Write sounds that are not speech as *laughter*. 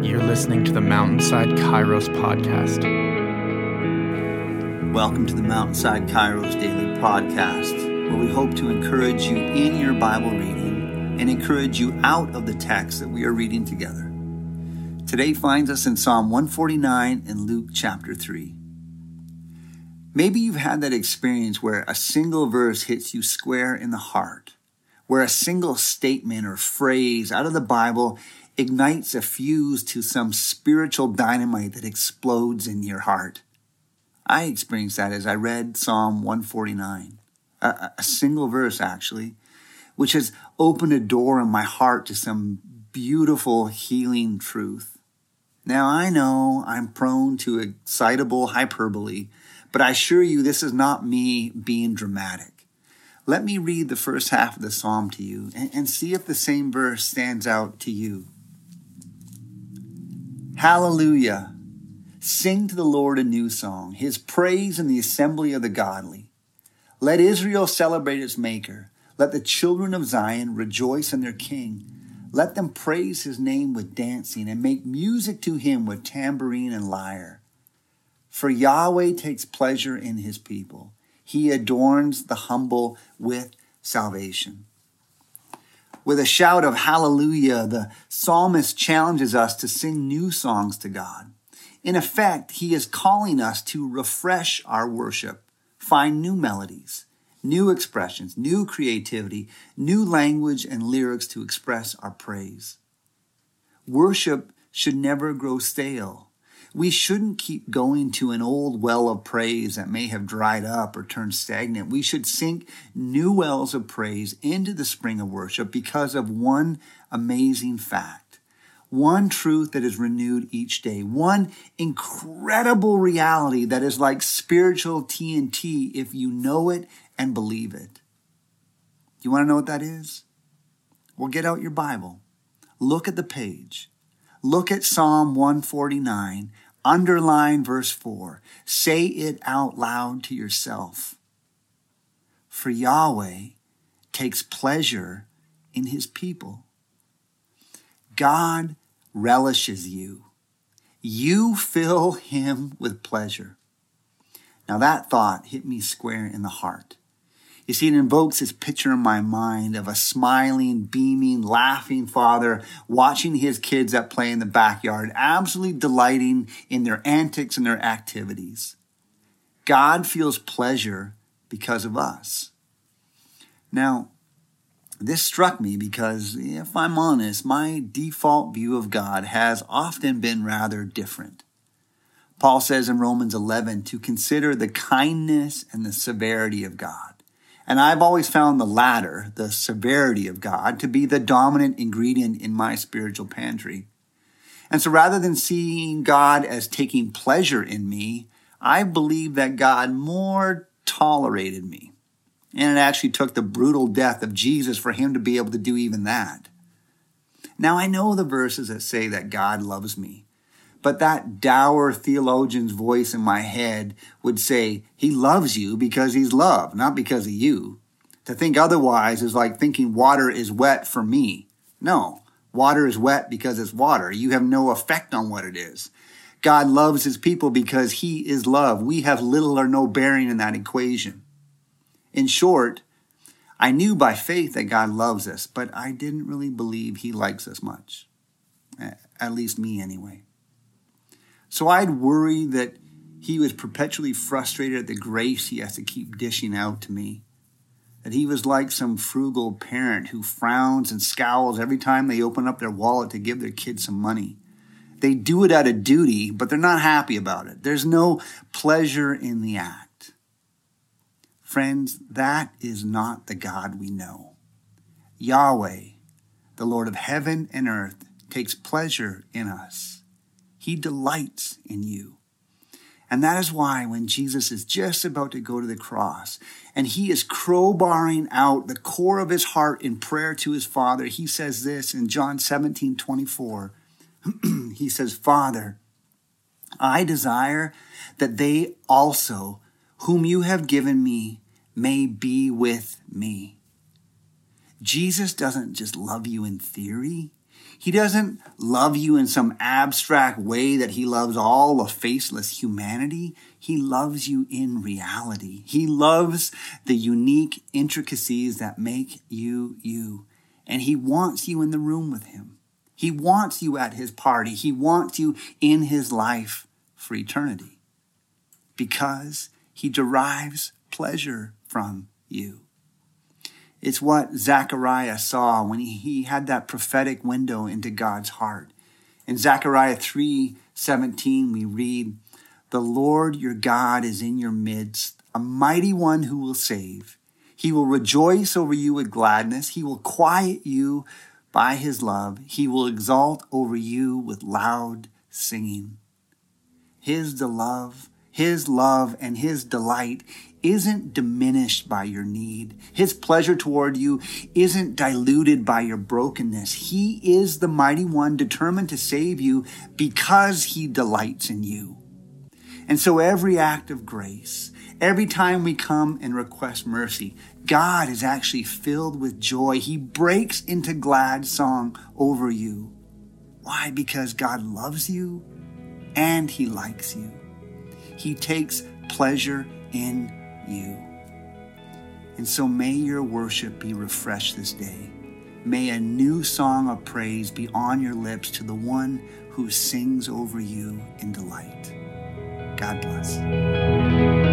You're listening to the Mountainside Kairos podcast. Welcome to the Mountainside Kairos Daily Podcast, where we hope to encourage you in your Bible reading and encourage you out of the text that we are reading together. Today finds us in Psalm 149 and Luke chapter 3. Maybe you've had that experience where a single verse hits you square in the heart, where a single statement or phrase out of the Bible ignites a fuse to some spiritual dynamite that explodes in your heart. I experienced that as I read Psalm 149, a, a, single verse actually, which has opened a door in my heart to some beautiful healing truth. Now I know I'm prone to excitable hyperbole, but I assure you this is not me being dramatic. Let me read the first half of the psalm to you and, and see if the same verse stands out to you. Hallelujah. Sing to the Lord a new song, his praise in the assembly of the godly. Let Israel celebrate its maker. Let the children of Zion rejoice in their king. Let them praise his name with dancing and make music to him with tambourine and lyre. For Yahweh takes pleasure in his people. He adorns the humble with salvation. With a shout of hallelujah, the psalmist challenges us to sing new songs to God. In effect, he is calling us to refresh our worship, find new melodies, new expressions, new creativity, new language and lyrics to express our praise. Worship should never grow stale we shouldn't keep going to an old well of praise that may have dried up or turned stagnant. We should sink new wells of praise into the spring of worship because of one amazing fact, one truth that is renewed each day, one incredible reality that is like spiritual TNT if you know it and believe it. You want to know what that is? Well, get out your Bible. Look at the page Look at Psalm 149. Underline verse 4. Say it out loud to yourself. For Yahweh takes pleasure in his people. God relishes you. You fill him with pleasure. Now that thought hit me square in the heart. You see, it invokes this picture in my mind of a smiling, beaming, laughing father watching his kids at play in the backyard, absolutely delighting in their antics and their activities. God feels pleasure because of us. Now, this struck me because, if I'm honest, my default view of God has often been rather different. Paul says in Romans 11 to consider the kindness and the severity of God. And I've always found the latter, the severity of God, to be the dominant ingredient in my spiritual pantry. And so rather than seeing God as taking pleasure in me, I believe that God more tolerated me. And it actually took the brutal death of Jesus for him to be able to do even that. Now I know the verses that say that God loves me. But that dour theologian's voice in my head would say, He loves you because He's love, not because of you. To think otherwise is like thinking water is wet for me. No, water is wet because it's water. You have no effect on what it is. God loves His people because He is love. We have little or no bearing in that equation. In short, I knew by faith that God loves us, but I didn't really believe He likes us much. At least me, anyway. So I'd worry that he was perpetually frustrated at the grace he has to keep dishing out to me. That he was like some frugal parent who frowns and scowls every time they open up their wallet to give their kid some money. They do it out of duty, but they're not happy about it. There's no pleasure in the act. Friends, that is not the God we know. Yahweh, the Lord of heaven and earth, takes pleasure in us. He delights in you. And that is why when Jesus is just about to go to the cross and he is crowbarring out the core of his heart in prayer to his Father, he says this in John 17 24. *clears throat* he says, Father, I desire that they also, whom you have given me, may be with me. Jesus doesn't just love you in theory. He doesn't love you in some abstract way that he loves all of faceless humanity. He loves you in reality. He loves the unique intricacies that make you you. And he wants you in the room with him. He wants you at his party. He wants you in his life for eternity because he derives pleasure from you. It's what Zechariah saw when he, had that prophetic window into God's heart. In Zechariah 3 17, we read, The Lord your God is in your midst, a mighty one who will save. He will rejoice over you with gladness. He will quiet you by his love. He will exalt over you with loud singing. His the love, his love and his delight isn't diminished by your need. His pleasure toward you isn't diluted by your brokenness. He is the mighty one determined to save you because he delights in you. And so every act of grace, every time we come and request mercy, God is actually filled with joy. He breaks into glad song over you. Why? Because God loves you and he likes you. He takes pleasure in you. And so may your worship be refreshed this day. May a new song of praise be on your lips to the one who sings over you in delight. God bless.